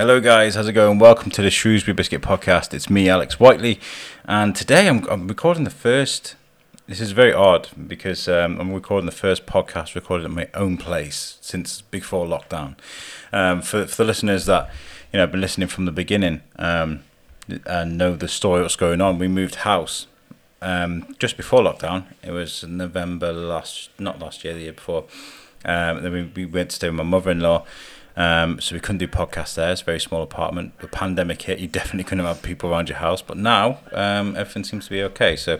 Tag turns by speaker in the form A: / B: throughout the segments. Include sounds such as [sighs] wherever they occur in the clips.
A: Hello, guys. How's it going? Welcome to the Shrewsbury Biscuit Podcast. It's me, Alex Whiteley, and today I'm, I'm recording the first. This is very odd because um, I'm recording the first podcast recorded at my own place since before lockdown. Um, for for the listeners that you know have been listening from the beginning um, and know the story what's going on, we moved house um, just before lockdown. It was November last, not last year, the year before. Um, then we, we went to stay with my mother-in-law. Um, so we couldn't do podcasts there. It's a very small apartment. The pandemic hit, you definitely couldn't have people around your house. But now um, everything seems to be okay. So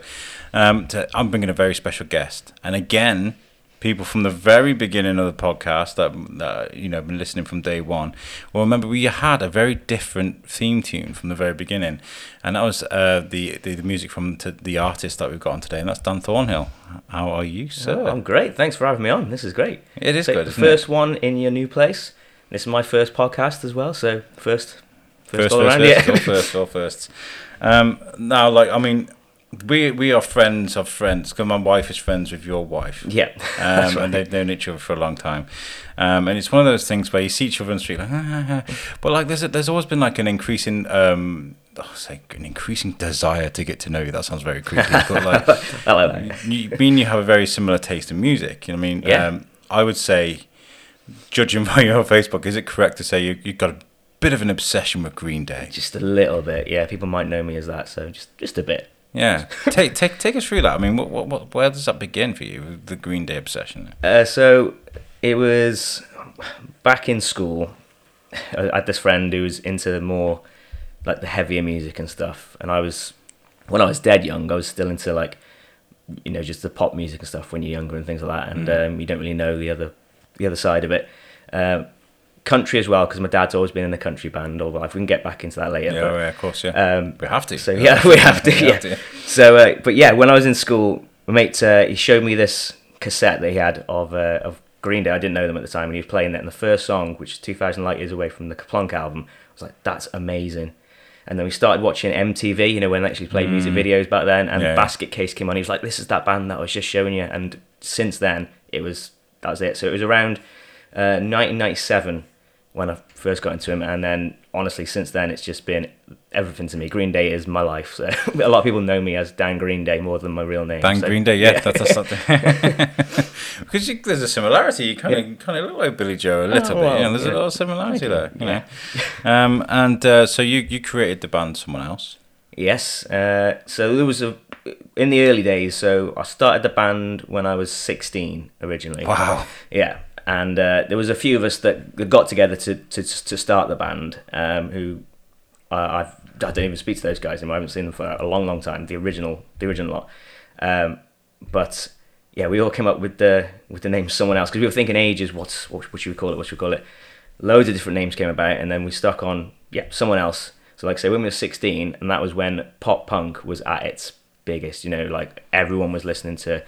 A: um, to, I'm bringing a very special guest, and again, people from the very beginning of the podcast that, that you know been listening from day one. Well, remember we had a very different theme tune from the very beginning, and that was uh, the, the, the music from the artist that we've got on today, and that's Dan Thornhill. How are you, sir?
B: Oh, I'm great. Thanks for having me on. This is great.
A: It is
B: So
A: good.
B: The first
A: it?
B: one in your new place. This is my first podcast as well. So first, first,
A: first,
B: all
A: first,
B: around.
A: first,
B: yeah.
A: all first, all firsts. Um, now, like, I mean, we we are friends of friends because my wife is friends with your wife.
B: yeah.
A: Um, [laughs]
B: right.
A: and they've known each other for a long time, um, and it's one of those things where you see each other on the street, like, [laughs] but like there's a, there's always been like an increasing, um, oh, say an increasing desire to get to know you. That sounds very creepy, but [laughs] like
B: I like that.
A: you, me and you have a very similar taste in music. You know what I mean?
B: Yeah.
A: Um, I would say, judging [laughs] by your Facebook, is it correct to say you you've got a bit of an obsession with Green Day?
B: Just a little bit. Yeah, people might know me as that. So just just a bit.
A: Yeah. [laughs] take take take us through that. I mean, what, what, what where does that begin for you? The Green Day obsession.
B: Uh, so it was back in school. I had this friend who was into more like the heavier music and stuff, and I was when I was dead young, I was still into like you know just the pop music and stuff when you're younger and things like that, and
A: Mm.
B: um, you don't really know the other the other side of it. Um, country as well, because my dad's always been in a country band all my life. We can get back into that later.
A: Yeah,
B: but,
A: yeah, of course, yeah.
B: um,
A: we have to.
B: so yeah, [laughs] we have to. Yeah. So, uh, but yeah, when I was in school, my mate uh, he showed me this cassette that he had of uh, of Green Day. I didn't know them at the time, and he was playing that. And the first song, which is 2,000 Light Years Away from the Kerplunk album, I was like, "That's amazing." And then we started watching MTV, you know, when they actually played music videos back then. And
A: Mm. Yeah.
B: Basket Case came on. He was like, "This is that band that I was just showing you." And since then, it was that was it. So it was around uh, 1997 when I first got into him, and then honestly, since then, it's just been everything to me. Green Day is my life. So [laughs] a lot of people know me as Dan Green Day more than my real name.
A: Bang
B: so,
A: Green Day, yeah, [laughs] that's, that's something. [laughs] because you, there's a similarity. You kind of kind of look like Billie Joe a little
B: Oh,
A: bit.
B: well,
A: you know, there's a lot of similarity there. You
B: Yeah.
A: know, um, and uh, so you you created the band someone else.
B: Yes. Uh, so there was a in the early days. So I started the band when I was 16 originally.
A: Wow.
B: Yeah, and uh, there was a few of us that got together to to, to start the band. Um, who uh, I've, I don't even speak to those guys anymore. I haven't seen them for a long, long time. The original, the original lot. Um, but yeah, we all came up with the with the name someone else because we were thinking ages. What's what, what should we call it? What should we call it? Loads of different names came about, and then we stuck on yeah someone else. So like I say, when we were sixteen, and that was when pop punk was at its biggest. You know, like everyone was listening to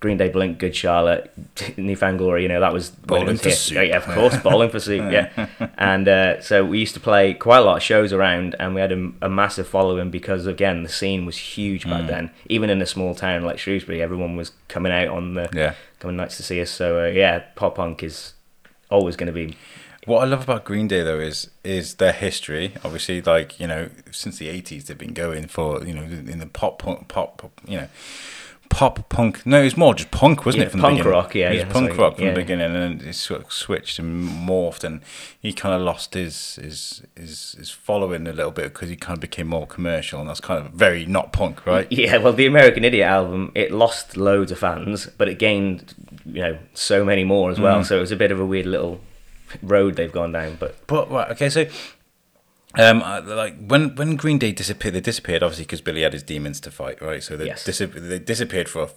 B: Green Day, Blink, Good Charlotte, [laughs] Newfound Glory. You know, that was
A: Bowling
B: was
A: for. Soup.
B: Yeah, of course, [laughs] bowling for soup. Yeah, [laughs] and uh, so we used to play quite a lot of shows around, and we had a, a massive following because again the scene was huge
A: Mm.
B: back then. Even in a small town like Shrewsbury, everyone was coming out on the
A: Yeah.
B: coming nights to see us. So uh, yeah, pop punk is always going to be
A: What I love about Green Day though is is their history. Obviously, like you know, since the eighties they've been going for you know in the pop punk pop, pop you know pop punk. No, it was more just punk, wasn't
B: Yeah,
A: it? From
B: punk
A: the beginning?
B: rock, yeah,
A: it was
B: yeah,
A: punk rock from
B: yeah.
A: the beginning, and it sort of switched and morphed, and he kind of lost his his his, his following a little bit because he kind of became more commercial, and that's kind of very not punk, right?
B: Yeah, well, the American Idiot album it lost loads of fans, but it gained you know so many more as
A: Mm.
B: well. So it was a bit of a weird little road they've gone down. But
A: But right, okay, so um, like when when Green Day disappeared, they disappeared obviously because Billie had his demons to fight, right? So they
B: Yes.
A: they disappeared for a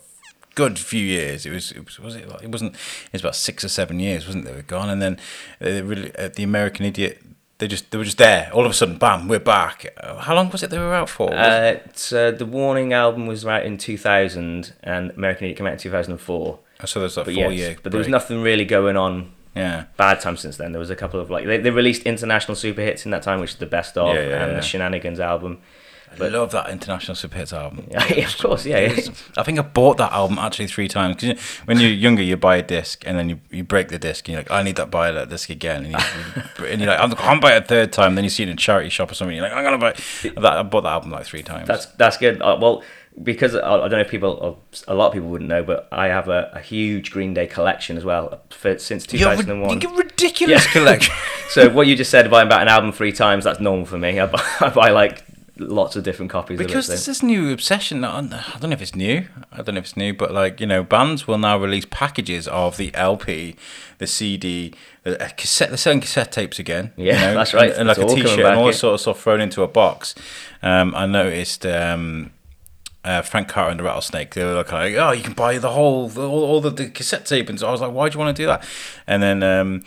A: good few years. It was it was, was it like, it wasn't it was about six or seven years, wasn't it? They were gone, and then uh, really uh, the American Idiot. They just they were just there. All of a sudden, bam, we're back. Uh, How long was it they were out for?
B: Uh, uh, the Warning album was out in 2000, and American Idiot came out in 2004.
A: so there's like
B: But
A: four
B: yeah,
A: years.
B: but there was nothing really going on
A: Yeah,
B: bad time since then. There was a couple of like they, they released international super hits in that time, which is the best of,
A: Yeah, yeah,
B: and
A: yeah.
B: the Shenanigans album.
A: I love that International Super Hits album. [laughs]
B: Yeah, of course, yeah.
A: I think I bought that album actually three times because when you're younger, you buy a disc and then you, you break the disc and you're like, I need that buy that disc again, and, you, and you're like, I'm to buy it a third time. Then you see it in a charity shop or something. You're like, I'm gonna buy that. I bought that album like three times.
B: That's that's good. Uh, well, because I, don't know if people, a lot of people wouldn't know, but I have a, a huge Green Day collection as well for, since
A: You have
B: 2001.
A: a- you get ridiculous
B: Yeah.
A: collection. [laughs]
B: so what you just said about about an album three times, that's normal for me. I buy, [laughs] I buy like lots of different copies
A: Because
B: of
A: there's
B: it.
A: this new obsession. I don't know if it's new. I don't know if it's new, but like you know, bands will now release packages of the LP, the CD, the uh, cassette. They're selling cassette tapes again. you
B: Yeah,
A: know,
B: that's right.
A: And, and like a T-shirt and all
B: yeah.
A: sort of stuff thrown into a box. Um, I noticed. Um, uh, Frank Carter and the Rattlesnake. They were like, "Oh, you can buy the whole, the, all, all the, the cassette tape." And so I was like, "Why do you want to do that?" And then um,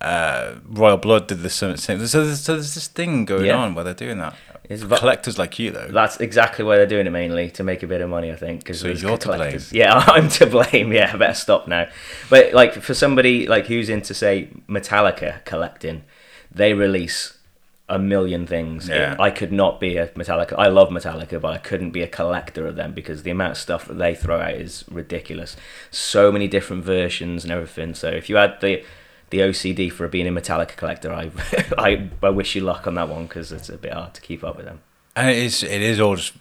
A: uh, Royal Blood did the same. So there's, so there's this thing going
B: Yeah.
A: on where they're doing that.
B: It's va-
A: Collectors like you, though.
B: That's exactly why they're doing it mainly to make a bit of money, I think. Cause
A: So you're to blame.
B: Yeah, [laughs] I'm to blame. Yeah, I better stop now. But like for somebody like who's into say Metallica collecting, they release a million things.
A: Yeah.
B: I could not be a Metallica. I love Metallica, but I couldn't be a collector of them because the amount of stuff that they throw out is ridiculous. So many different versions and everything. So if you had the the OCD for being a Metallica collector, I [laughs] I, I wish you luck on that one because it's a bit hard to keep up with them.
A: And it is, it is all just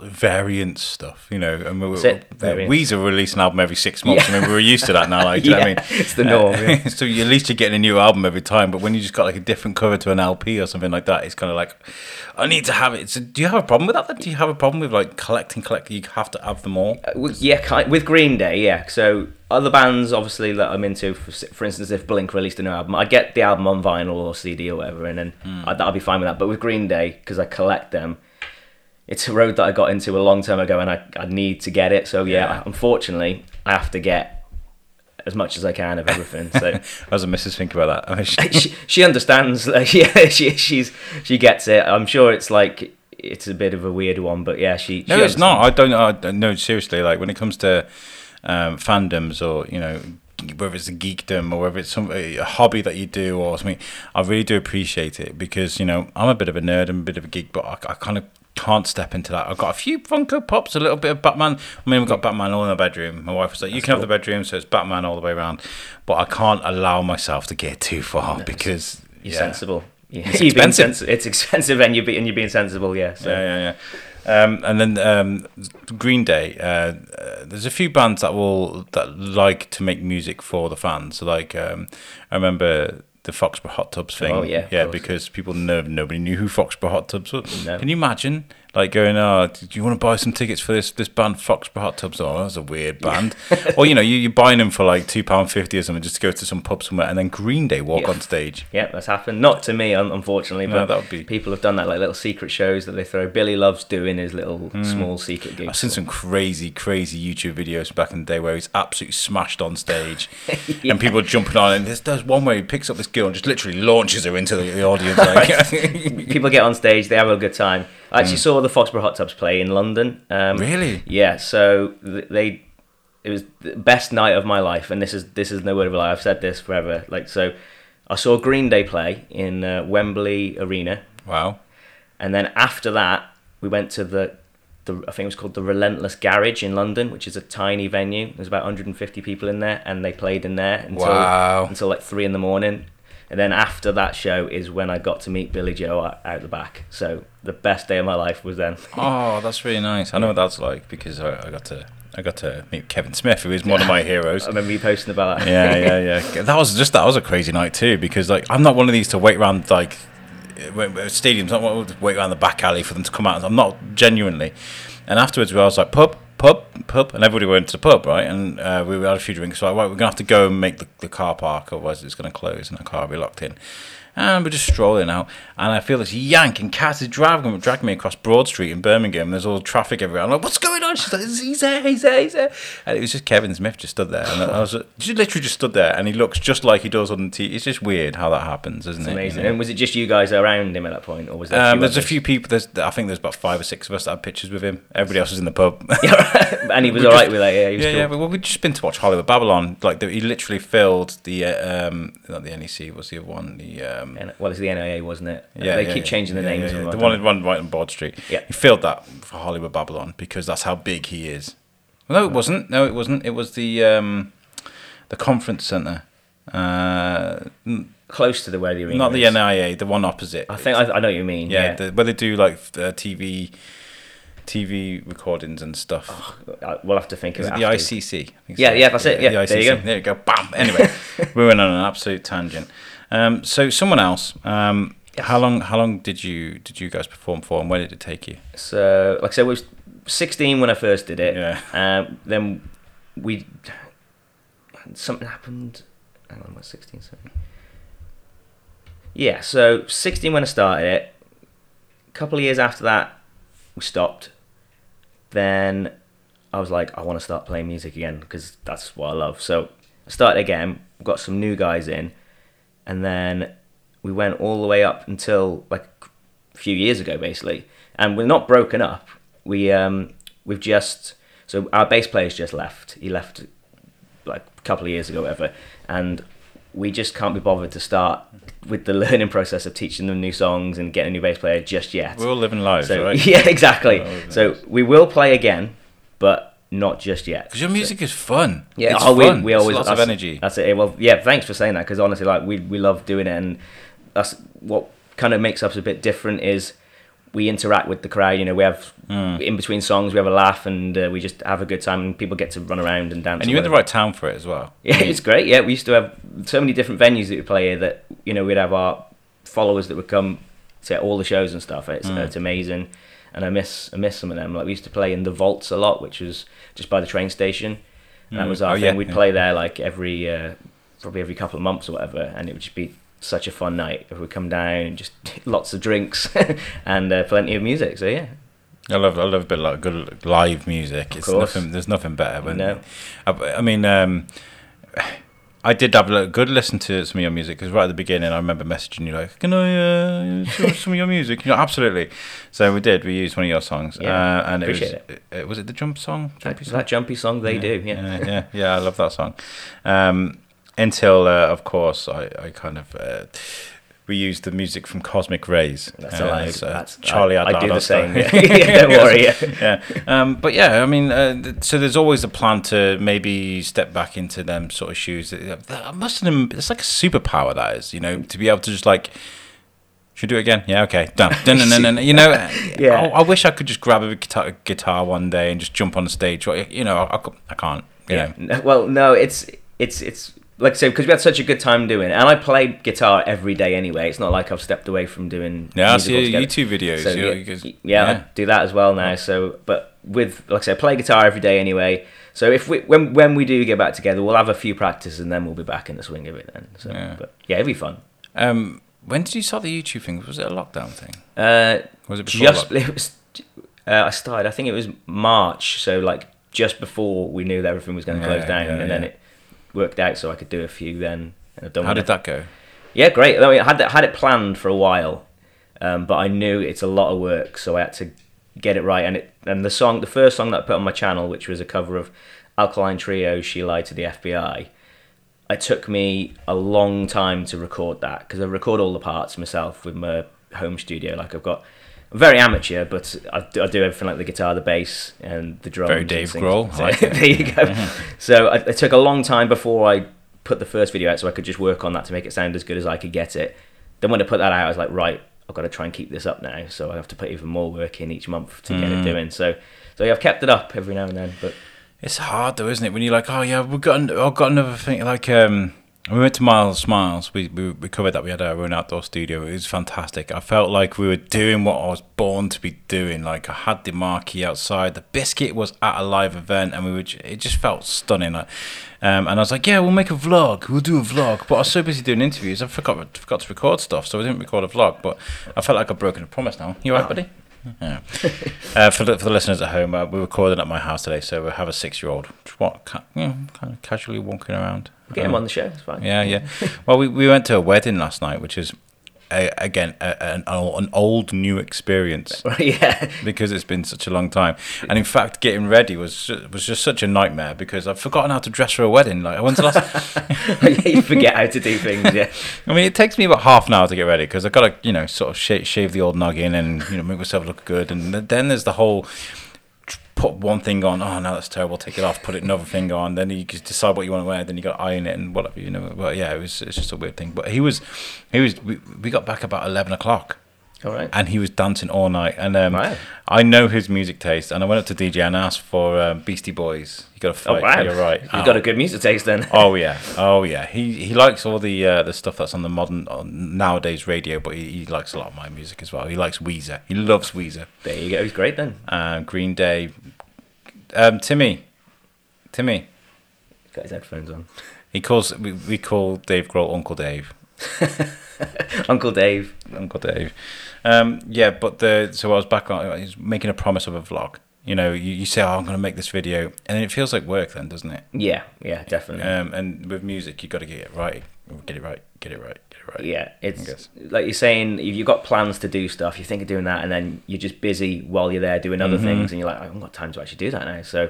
A: variant stuff, you know. And we,
B: That's it,
A: we,
B: variants.
A: Weezer release an album every six months. I mean, we're used to that now. Like, do you know what I [laughs] mean?
B: it's the norm, yeah. [laughs]
A: so you- at least you're getting a new album every time. But when you just got like a different cover to an LP or something like that, it's kind of like, I need to have it. So do you have a problem with that? Then? Do you have a problem with like collecting, collecting? You have to have them all.
B: Uh, Yeah, with Green Day, yeah. So other bands, obviously, that I'm into. For, for instance, if Blink released a new album, I get the album on vinyl or CD or whatever, and then hmm. I, that'll be fine with that. But with Green Day, because I collect them, it's a road that I got into a long time ago, and I, I need to get it. So yeah,
A: Yeah.
B: unfortunately, I have to get as much as I can of everything. So [laughs]
A: How does the missus think about that? I mean, she-
B: she, she understands. [laughs] Like, yeah, she she's she gets it. I'm sure it's like it's a bit of a weird one, but yeah, she.
A: No,
B: she
A: it's not. I don't. I no, seriously. Like when it comes to um, fandoms, or you know, whether it's a geekdom or whether it's some a hobby that you do or something, I really do appreciate it because you know I'm a bit of a nerd. I'm a bit of a geek, but I, I kind of can't step into that. I've got a few Funko Pops, a little bit of Batman. I mean, we've got Batman all in the bedroom. My wife was like, "You can have the bedroom," so it's Batman all the way around. But I can't allow myself to get too far because
B: You're
A: yeah.
B: sensible. Yeah.
A: It's [laughs] expensive.
B: sensi- it's expensive, and you're be- and you're being sensible. Yeah. So.
A: Yeah, yeah, yeah. Um, and then um, Green Day. Uh, uh, there's a few bands that will that like to make music for the fans. So like, um, I remember the Foxborough Hot Tubs thing.
B: Oh, yeah,
A: yeah, because people know nobody knew who Foxborough Hot Tubs was.
B: No.
A: Can you imagine? Like going, oh, do you want to buy some tickets for this this band Foxborough Hot Tubs? Oh, that's a weird band. [laughs] or you know, you, you're buying them for like two pound fifty or something just to go to some pub somewhere, and then Green Day walk
B: Yeah.
A: on stage.
B: Yeah, that's happened. Not to me, un- unfortunately,
A: No,
B: but
A: that would be-
B: people have done that, like little secret shows that they throw. Billie loves doing his little mm. small secret gigs.
A: I've seen some crazy, crazy YouTube videos back in the day where he's absolutely smashed on stage, [laughs] and people jumping on. And there's, there's one where he picks up this girl and just literally launches her into the, the audience. Like, [laughs]
B: People get on stage, they have a good time. I actually saw the Foxborough Hot Tubs play in London. Um.
A: Really?
B: Yeah. So they, it was the best night of my life, and this is this is no word of a lie. I've said this forever. Like so, I saw Green Day play in uh, Wembley Arena.
A: wow.
B: And then after that, we went to the, the I think it was called the Relentless Garage in London, which is a tiny venue. There's about 150 people in there, and they played in there until
A: Wow.
B: until like three in the morning. And then after that show is when I got to meet Billie Joe out, out the back. So the best day of my life was then. [laughs]
A: Oh, that's really nice. I know what that's like because I, I got to I got to meet Kevin Smith, who is one of my [laughs] heroes.
B: I remember you posting about that.
A: yeah, yeah, [laughs] yeah. That was just that was a crazy night too because like I'm not one of these to wait around like stadiums. I'm not wait around the back alley for them to come out. I'm not genuinely. And afterwards, I was like pub, pub, pub, and everybody went to the pub, right? And uh, we had a few drinks. So right, we're gonna have to go and make the, the car park, otherwise it's gonna close and the car will be locked in. And we're just strolling out, and I feel this yank, and Kat is driving, dragging me across Broad Street in Birmingham. And there's all traffic everywhere. I'm like, "What's going on?" She's like, "He's there, he's there, he's there." And it was just Kevin Smith just stood there, and I was [laughs] she literally just stood there, and he looks just like he does on the TV. It's just weird how that happens, isn't
B: It's
A: it? you
B: amazing.
A: know?
B: And was it just you guys around him at that point, or was there?
A: Um, there's a few people. There's, I think there's about five or six of us that have pictures with him. Everybody else was in the pub. [laughs]
B: and he [laughs] was all right
A: just-
B: with that. Yeah,
A: yeah,
B: cool.
A: yeah. Well, we'd just been to watch Hollywood Babble-On. Like the, he literally filled the uh, um, not the NEC was the other one. The Um,
B: And, well, it's the NIA, wasn't it?
A: yeah,
B: they
A: yeah,
B: keep changing the
A: yeah,
B: names.
A: yeah, yeah. The one, right on Broad Street.
B: Yeah.
A: He filled that for Hollywood Babble-On because that's how big he is. No, it wasn't. No, it wasn't. It was the um, the conference center. Uh,
B: close to the where the arena.
A: not the
B: is.
A: NIA, the one opposite.
B: I think I, I know what you mean.
A: yeah. The, where they do like uh, TV, TV recordings and stuff.
B: I- we'll have to think of it.
A: the. ICC?
B: Yeah, yeah, that's it. Yeah,
A: the
B: there you go.
A: There you go. Bam. Anyway, [laughs] we went on an absolute tangent. Um, so someone else. Um,
B: Yes.
A: How long? How long did you did you guys perform for, and where did it take you?
B: So, like I said, we was 16 when I first did it.
A: Yeah.
B: Um, then we something happened. Hang on, what's 16? Sorry. Yeah, so 16 when I started it. A couple of years after that, we stopped. Then I was like, I want to start playing music again because that's what I love. So I started again. Got some new guys in, and then we went all the way up until like a few years ago, basically. And we're not broken up. We um we've just so our bass player's just left. He left like a couple of years ago, whatever, and we just can't be bothered to start with the [laughs] learning process of teaching them new songs and getting a new bass player just yet.
A: We're all living lives,
B: So
A: right? [laughs]
B: yeah, exactly.
A: We're all living
B: So we will play again, but not just yet.
A: Because your music is fun.
B: Yeah,
A: it's
B: oh, we,
A: fun.
B: we
A: It's
B: always
A: lots of energy.
B: That's it. Well, yeah, thanks for saying that because honestly, like we we love doing it, and that's what kind of makes us a bit different is we interact with the crowd. You know, we have
A: Mm.
B: in between songs, we have a laugh, and uh, we just have a good time, and people get to run around and dance.
A: And you're in the right town for it as well. [laughs]
B: Yeah, it's great. Yeah, we used to have so many different venues that we play here that you know we'd have our followers that would come to all the shows and stuff. It's
A: Mm.
B: it's amazing, and I miss I miss some of them. Like we used to play in the vaults a lot, which was just by the train station. That
A: Mm.
B: was our
A: Oh,
B: thing.
A: yeah,
B: We'd
A: yeah.
B: play there like every uh, probably every couple of months or whatever, and it would just be such a fun night if we come down, just [laughs] lots of drinks [laughs] and uh, plenty of music. So yeah,
A: I love I love a bit of like good live music. It's
B: course.
A: nothing. There's nothing better. When,
B: No.
A: I, I mean, um, I did have a good listen to some of your music because right at the beginning, I remember messaging you like, "Can I uh, some of your music?" You know, absolutely. So we did. We used one of your songs,
B: Yeah,
A: uh, and it was
B: appreciate
A: it. was it the jump song?
B: that,
A: Jumpy
B: that jumpy song they
A: yeah,
B: do. Yeah.
A: yeah, yeah, yeah. I love that song. Um, until, uh, of course, I, I kind of uh, we used the music from Cosmic Rays.
B: That's
A: uh,
B: allowed.
A: so
B: That's,
A: Charlie.
B: I, I do the same. Yeah, [laughs] yeah don't worry. Yeah.
A: yeah. Um, but yeah, I mean, uh, th- so there's always a plan to maybe step back into them sort of shoes. That, that must have it's like a superpower that is, you know, to be able to just like, should we do it again? Yeah, okay, done. dun, dun, dun, dun. You know, [laughs]
B: Yeah.
A: I, I wish I could just grab a guitar, guitar one day and just jump on the stage. Or, You know, I, I, I can't. You
B: Yeah.
A: know.
B: Well, no, it's it's it's like I said because we had such a good time doing it, and I play guitar every day anyway. It's not like I've stepped away from doing.
A: Yeah, I see your. YouTube videos.
B: So, yeah,
A: guys-
B: yeah, I do that as well now. So, but with like I said, I play guitar every day anyway. So if we when when we do get back together, we'll have a few practices and then we'll be back in the swing of it then. So,
A: Yeah.
B: but yeah, it'll be fun.
A: Um, when did you start the YouTube thing? Was it a lockdown thing?
B: Uh,
A: Was it before
B: just it was. Uh, I started. I think it was March. So like just before we knew that everything was going to
A: Yeah,
B: close down,
A: yeah,
B: and then it worked out so I could do a few then. And I've done
A: How did that go?
B: Yeah, great. I, mean, I had that, had it planned for a while, um, but I knew it's a lot of work, so I had to get it right. And it and the song, the first song that I put on my channel, which was a cover of Alkaline Trio, "She Lied to the FBI." It took me a long time to record that because I record all the parts myself with my home studio. Like I've got I'm very amateur, but I do, I do everything like the guitar, the bass, and the drums.
A: Very Dave. Grohl. I
B: So,
A: like [laughs]
B: there you go. So it, it took a long time before I put the first video out, so I could just work on that to make it sound as good as I could get it. Then when I put that out, I was like, right, I've got to try and keep this up now. So I have to put even more work in each month to get it
A: Mm.
B: doing. So, so yeah, I've kept it up every now and then. But
A: It's hard though, isn't it? When you're like, oh yeah, we've got, an- I've got another thing. Like, um, we went to Miles Smiles. We, we we covered that. We had our own outdoor studio. It was fantastic. I felt like we were doing what I was born to be doing. Like I had the marquee outside. The biscuit was at a live event, and we were. It just felt stunning. Like, um, and I was like, yeah, we'll make a vlog. We'll do a vlog. But I was so busy doing interviews, I forgot forgot to record stuff, so I didn't record a vlog. But I felt like I'd broken a promise now. You alright,
B: Oh.
A: buddy? Yeah. [laughs] uh, for, the, for the listeners at home, uh, we're recording at my house today, so we have a six-year-old, just what, ca- you know, kind of casually walking around.
B: Get him
A: Um,
B: on the show. It's fine.
A: Yeah, yeah. well, we, we went to a wedding last night, which is a, again a, an, an old new experience [laughs]
B: yeah.
A: because it's been such a long time. And in fact, getting ready was was just such a nightmare because I've forgotten how to dress for a wedding. Like, when's the last? [laughs]
B: you forget how to do things. Yeah. [laughs]
A: I mean, it takes me about half an hour to get ready because I've got to, you know, sort of shave, shave the old noggin and you know make myself look good. And then there's the whole put one thing on. Oh no, that's terrible. Take it off. Put another thing on. Then you decide what you want to wear. Then you got to iron it and whatever. You know. But yeah, it was it's just a weird thing. But he was, he was. We, we got back about eleven o'clock
B: All right.
A: and he was dancing all night. And um,
B: Wow.
A: I know his music taste, and I went up to DJ and asked for um, Beastie Boys. You got to
B: Oh
A: fight.
B: wow.
A: You're right.
B: You've
A: Oh.
B: got a good music taste then. [laughs]
A: Oh yeah, oh yeah. He he likes all the uh, the stuff that's on the modern on nowadays radio, but he, he likes a lot of my music as well. He likes Weezer. He loves Weezer.
B: There you go. He's great then.
A: Uh, Green Day. Um, Timmy, Timmy.
B: Got his headphones on.
A: He calls we, we call Dave Grohl Uncle Dave. [laughs] [laughs]
B: Uncle Dave.
A: Uncle Dave. Um, yeah, but the so I was back on. He's making a promise of a vlog. You know, you, you say, "Oh, I'm going to make this video," and it feels like work, then, doesn't it?
B: Yeah. Yeah. Definitely.
A: Um, and with music, you got to get it right. Get it right. Get it right. Get it right.
B: Yeah, it's like you're saying. If you've got plans to do stuff, you think of doing that, and then you're just busy while you're there doing other
A: Mm-hmm.
B: things, and you're like, I haven't got time to actually do that now. So,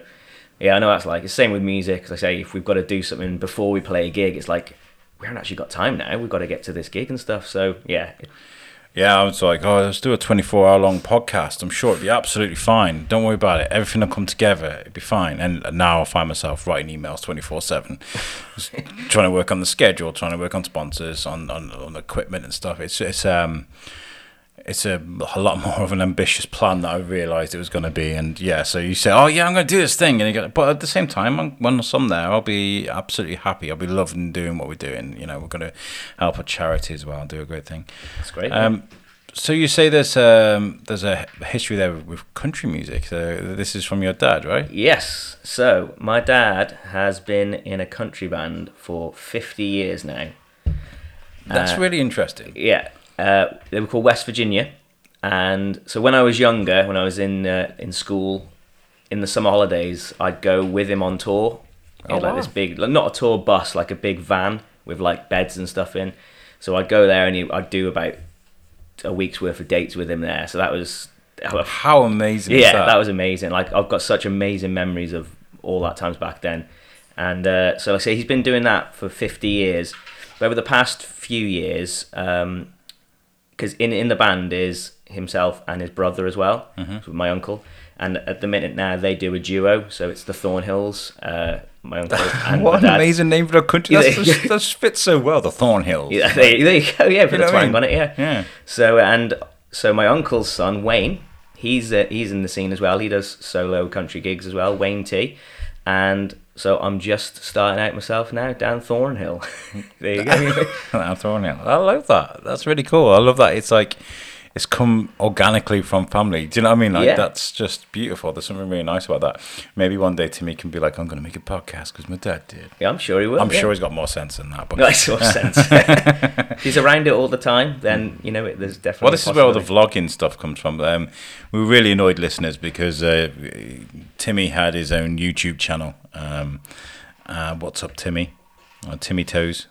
B: yeah, I know that's like. It's the same with music. As I say, if we've got to do something before we play a gig, it's like we haven't actually got time now. We've got to get to this gig and stuff. So, yeah,
A: Yeah, I was like, oh, let's do a 24 hour long podcast. I'm sure it'd be absolutely fine. Don't worry about it. Everything will come together. It'd be fine. And now I find myself writing emails 24 7, [laughs] trying to work on the schedule, trying to work on sponsors, on, on, on equipment and stuff. It's, it's, um, it's a, a lot more of an ambitious plan that I realized it was going to be. And yeah, so you say, oh, yeah, I'm going to do this thing. And you go, but at the same time, I'm- when I'm there, I'll be absolutely happy. I'll be loving doing what we're doing. You know, we're going to help a charity as well and do a great thing.
B: That's great.
A: Um, so you say there's um, there's a history there with country music. So this is from your dad, right?
B: yes. So my dad has been in a country band for 50 years now.
A: That's
B: Uh,
A: really interesting.
B: Yeah, uh, they were called West Virginia, and so when I was younger, when I was in uh, in school, in the summer holidays, I'd go with him on tour.
A: Oh,
B: like
A: wow.
B: this big, like, not a tour bus, like a big van with like beds and stuff in. So I'd go there and he, I'd do about a week's worth of dates with him there. So that was,
A: How amazing! is
B: yeah,
A: that?
B: that was amazing. Like I've got such amazing memories of all that times back then. And uh, so like I say he's been doing that for 50 years. But over the past few years, because in in the band is himself and his brother as well,
A: Mm-hmm.
B: so my uncle. And at the minute now they do a duo, so it's the Thornhills, uh, my uncle [laughs] and
A: what an amazing name for a country. That's, that's, [laughs] that fits so well. The Thornhills.
B: Yeah, there, there you go. Yeah, put
A: You
B: the
A: know I
B: twang
A: mean?
B: on it. Yeah.
A: Yeah.
B: So and so my uncle's son Wayne, he's uh, he's in the scene as well. He does solo country gigs as well. Wayne T, and so I'm just starting out myself now Dan Thornhill. [laughs] there you go. [laughs]
A: I'm Thornhill. I love that. That's really cool. I love that. It's like it's come organically from family. Do you know what I mean? Like
B: Yeah.
A: that's just beautiful. There's something really nice about that. Maybe one day Timmy can be like, I'm going to make a podcast because my dad did.
B: yeah, I'm sure he will.
A: I'm
B: yeah.
A: sure he's got more sense than that. But
B: sort of sense. [laughs] if he's around it all the time, then you know it, there's definitely.
A: Well, this is where all the vlogging stuff comes from. Um, we were really annoyed listeners because uh, Timmy had his own YouTube channel. Um, uh, what's up, Timmy? Uh, Timmy Toes.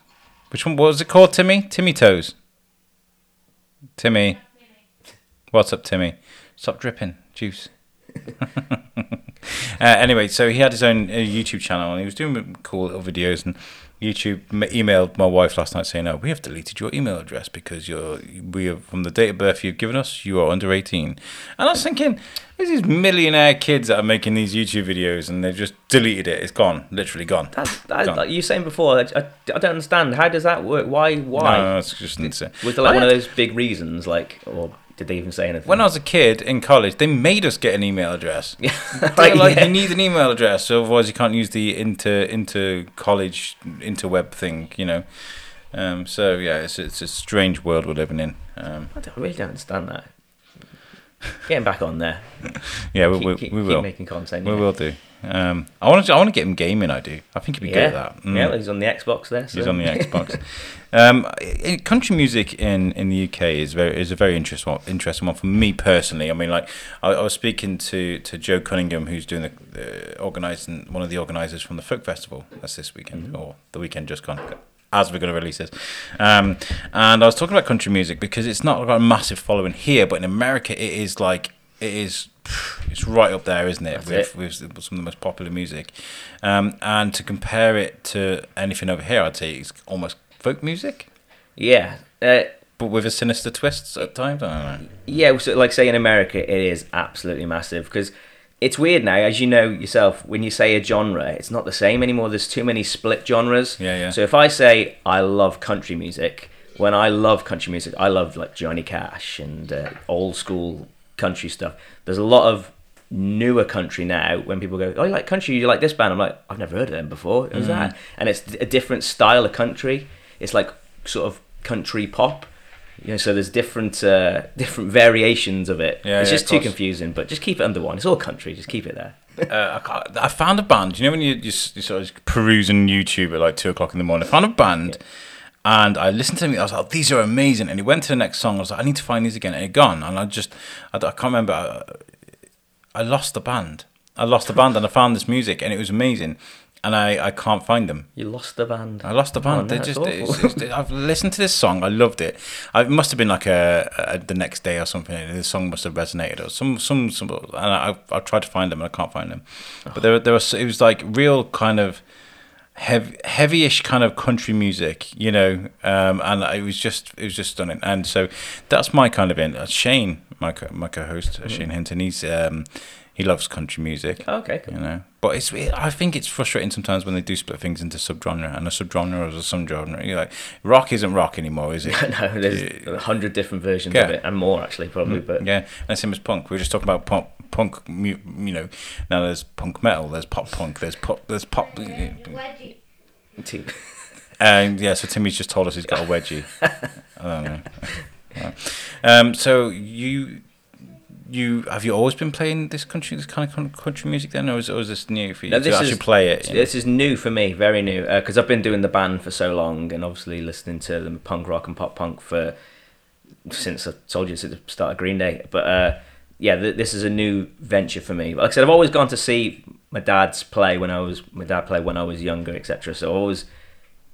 A: Which one what was it called? Timmy? Timmy Toes. Timmy. What's up, Timmy? Stop dripping juice. [laughs] uh, anyway, so he had his own uh, YouTube channel and he was doing cool little videos and YouTube m- emailed my wife last night saying, "Oh, we have deleted your email address because you're we are from the date of birth you've given us, you are under 18." And I was thinking, there's these millionaire kids that are making these YouTube videos and they've just deleted it. It's gone, literally gone.
B: That's, that,
A: Gone.
B: like you were saying before, I, I, I don't understand. How does that work? Why? Why?
A: No, it's just insane.
B: Was there like
A: I
B: one of those big reasons, like, or did they even say anything?
A: When I was a kid in college, they made us get an email address.
B: yeah, right, [laughs]
A: like
B: yeah.
A: you need an email address, so otherwise you can't use the inter inter college interweb thing, you know. Um, so yeah, it's it's a strange world we're living in. Um,
B: I, don't, I really don't understand that. Getting back on there. [laughs]
A: yeah, we,
B: keep,
A: we,
B: keep,
A: we
B: keep
A: will,
B: making content.
A: we
B: yeah.
A: will do. Um, I want to I want to get him gaming. I do. I think he'd be good at that. Mm.
B: yeah. He's on the Xbox there. So.
A: He's on the [laughs] Xbox. um, country music in, in the UK is very is a very interesting one, interesting one for me personally. I mean, like I, I was speaking to, to Joe Cunningham, who's doing the, the organising one of the organisers from the folk festival. That's this weekend or the weekend just gone. As we're going to release this. Um, and I was talking about country music because it's not got a massive following here, but in America it is like it is. It's right up there, isn't it? With, with some of the most popular music, um, and to compare it to anything over here, I'd say it's almost folk music,
B: Yeah. Uh,
A: but with a sinister twist at times. I don't know.
B: Yeah, so like say in America, it is absolutely massive because it's weird now, as you know yourself. When you say a genre, it's not the same anymore. There's too many split genres.
A: Yeah, yeah.
B: So if I say I love country music, when I love country music, I love like Johnny Cash and uh, old school country stuff. There's a lot of newer country now. When people go, "Oh, you like country? You like this band?" I'm like, "I've never heard of them before." Who's
A: Mm.
B: that? And it's a different style of country. It's like sort of country pop. Know, so there's different uh, different variations of it.
A: Yeah,
B: it's
A: yeah,
B: just too confusing, but just keep it under one. It's all country. Just keep it there.
A: uh, I, I found a band. You know when you you, you sort of perusing YouTube at like two o'clock in the morning. I found a band, and I listened to them. I was like, "These are amazing." And it went to the next song. I was like, "I need to find these again." And it gone. And I just I, I can't remember. I, I lost the band. I lost the band, and I found this music, and it was amazing. And I, I can't find them.
B: You lost the band.
A: I lost the
B: Oh,
A: band.
B: no,
A: they just
B: awful.
A: it's, it's, I've listened to this song. I loved it. I, it must have been like a, a the next day or something. The song must have resonated or some some some. And I I tried to find them and I can't find them. But there there was it was like real kind of heavy heavyish kind of country music, you know. Um, and it was just it was just stunning. And so that's my kind of in. Uh, Shane, my co- my co-host uh, Shane Hinton. He's um he loves country music
B: okay, cool.
A: you know. But it's I think it's frustrating sometimes when they do split things into subgenre and a subgenre is a subgenre. You're like rock isn't rock anymore, is it? [laughs]
B: no, there's a hundred different versions
A: Yeah.
B: of it, and more actually, probably. But
A: yeah, and same as punk. We were just talking about punk. Punk, you know. Now there's punk metal. There's pop punk. There's pop. There's pop.
C: Wedgie.
B: two-
A: And yeah, so Timmy's just told us he's got a wedgie. [laughs] I don't know. [laughs] Um, so you, you have you always been playing this country, this kind of country music then, or is, or is this new for you
B: No,
A: to
B: this
A: actually
B: is-
A: play it? you know?
B: This is new for me, very new, because I've been doing the band for so long, and obviously listening to the punk rock and pop punk for since I told you since the start of Green Day. But uh, yeah, th- this is a new venture for me. Like I said, I've always gone to see my dad's play when I was my dad played when I was younger, etc. So I've always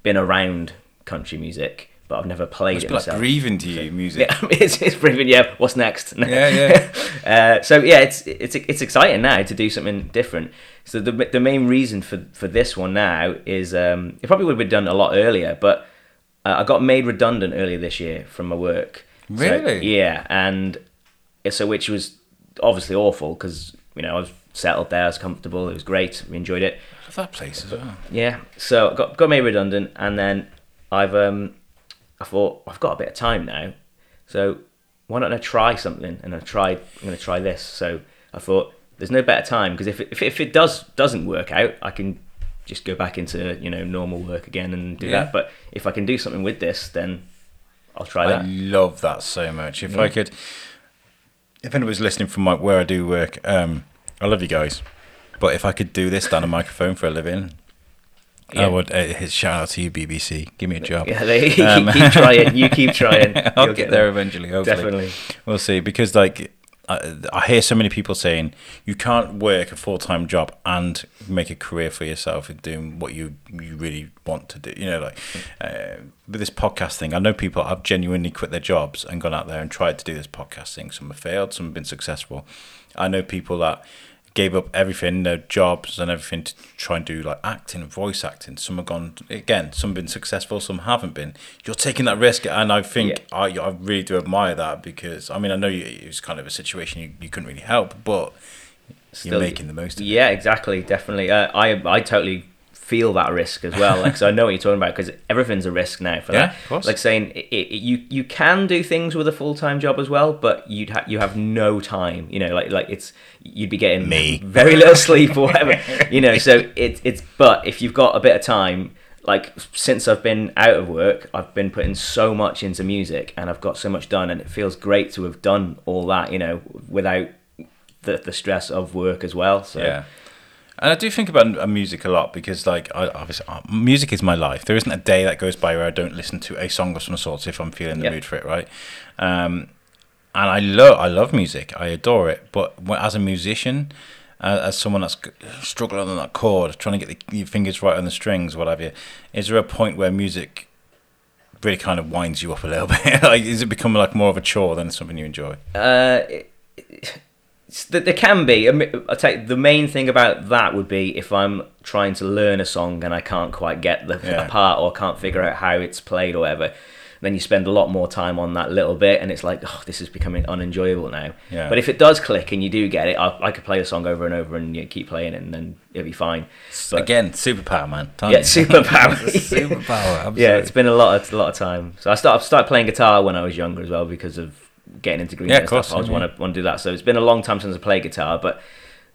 B: been around country music, but I've never played
A: It's
B: it
A: like
B: myself.
A: breathing to you, music.
B: Yeah, [laughs] it's, it's breathing. Yeah, what's next?
A: Yeah, [laughs] yeah.
B: uh, so yeah, it's it's it's exciting now to do something different. So the the main reason for for this one now is um, it probably would have been done a lot earlier, but uh, I got made redundant earlier this year from my work. So,
A: Really?
B: yeah, and so which was obviously awful because you know I was settled there, I was comfortable, it was great, we enjoyed it.
A: That place as well.
B: Yeah, so got got made redundant, and then I've um, I thought I've got a bit of time now, so why don't I try something? And I tried. I'm going to try this. So I thought there's no better time because if it, if it, if it does doesn't work out, I can just go back into you know normal work again and do
A: Yeah.
B: that. But if I can do something with this, then I'll try
A: I
B: that.
A: love that so much. If
B: Yeah.
A: I could, if anybody's listening from my, where I do work, um, I love you guys. But if I could do this down a microphone for a living, I would. Uh, shout out to you, BBC. Give me a job.
B: Yeah, they [laughs]
A: Um,
B: keep trying. You keep [laughs] trying. [laughs]
A: I'll
B: You'll
A: get there eventually. Hopefully,
B: Definitely.
A: we'll see. Because like, I, I hear so many people saying you can't work a full time job and make a career for yourself in doing what you you really want to do. You know, like uh, with this podcast thing. I know people have genuinely quit their jobs and gone out there and tried to do this podcast thing. Some have failed. Some have been successful. I know people that gave up everything, their jobs and everything to try and do like acting and voice acting. Some have gone again. Some have been successful. Some haven't been. You're taking that risk, and I think I, I really do admire that because I mean I know you, it was kind of a situation you, you couldn't really help, but
B: Still-
A: you're making the most of it.
B: Yeah, exactly, definitely. Uh, I I totally feel that risk as well. Like, so I know what you're talking about because everything's a risk now for
A: Yeah,
B: that.
A: of course.
B: Like saying it, it, you you can do things with a full time job as well, but you'd ha- you have no time. You know, like like it's you'd be getting
A: Me.
B: very little sleep or whatever. [laughs] you know, so it, it's but if you've got a bit of time. Like since I've been out of work, I've been putting so much into music, and I've got so much done, and it feels great to have done all that, you know, without the the stress of work as well. So
A: Yeah. And I do think about music a lot because, like, I, obviously, uh, music is my life. There isn't a day that goes by where I don't listen to a song of some sort if I'm feeling the
B: Yeah.
A: mood for it, right? Um, and I love, I love music. I adore it. But as a musician, uh, as someone that's struggling on that chord, trying to get the, your fingers right on the strings, what have you, is there a point where music really kind of winds you up a little [laughs] bit? like, is it becoming like more of a chore than something you enjoy?
B: Uh, it, it's- there there can be. I mean, I'll tell you, the main thing about that would be if I'm trying to learn a song and I can't quite get the
A: Yeah.
B: part or can't figure mm. out how it's played or whatever. Then you spend a lot more time on that little bit, and it's like, oh, this is becoming unenjoyable now.
A: Yeah.
B: But if it does click and you do get it, I, I could play a song over and over and you know, keep playing it, and then it'll be fine. But-
A: Again, superpower, man.
B: Yeah, superpower. [laughs]
A: superpower. Absolutely. [laughs]
B: Yeah, it's been a lot of a lot of time. So I started started playing guitar when I was younger as well because of getting into green
A: Yeah, of course,
B: stuff. I always
A: yeah.
B: want to want to do that. So it's been a long time since I played guitar, but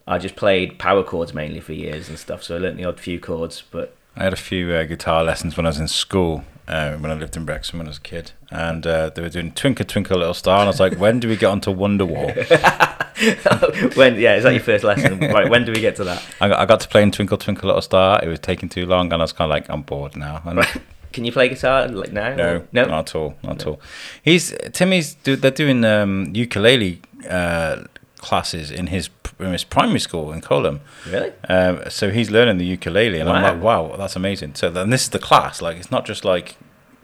B: I just played power chords mainly for years and stuff. So I learnt the odd few chords, but
A: I had a few uh, guitar lessons when I was in school, uh, when I lived in Wrexham when I was a kid, and uh, they were doing Twinkle Twinkle Little Star, and I was like, when do we get onto Wonderwall? [laughs]
B: when yeah, is that your first lesson? right, when do we get to that? [laughs]
A: I got, I got to play in Twinkle Twinkle Little Star. It was taking too long, and I was kind of like, I'm bored now. And
B: Can you play guitar like now?
A: no,
B: no.
A: not at all, not at all. He's Timmy's. Do, they're doing um, ukulele uh, classes in his in his primary school in Coleham.
B: Really?
A: Um, so he's learning the ukulele, and I'm like, wow, that's amazing. So then this is the class. Like, it's not just like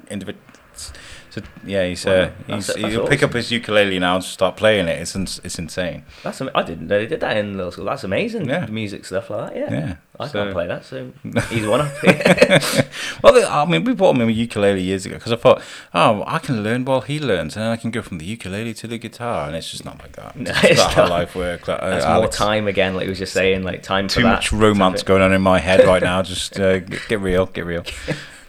A: individual. So yeah, he's uh,
B: that's-
A: he's
B: that's
A: he'll pick up his ukulele now and start playing it. It's it's insane.
B: That's I didn't know they did that in little school. That's amazing.
A: Yeah.
B: Music stuff like that. Yeah.
A: Yeah,
B: I
A: so-
B: can't play that, so [laughs] he's one up. [laughs]
A: well, I mean, we bought him a ukulele years ago because I thought, oh, I can learn while he learns, and then I can go from the ukulele to the guitar, and it's just not like that. [laughs]
B: No,
A: it's
B: it's
A: not how life works. Uh,
B: That's more
A: Alex,
B: time again, like he was just saying, like time
A: Too much romance going on in my head right now. Just uh, get real, get real.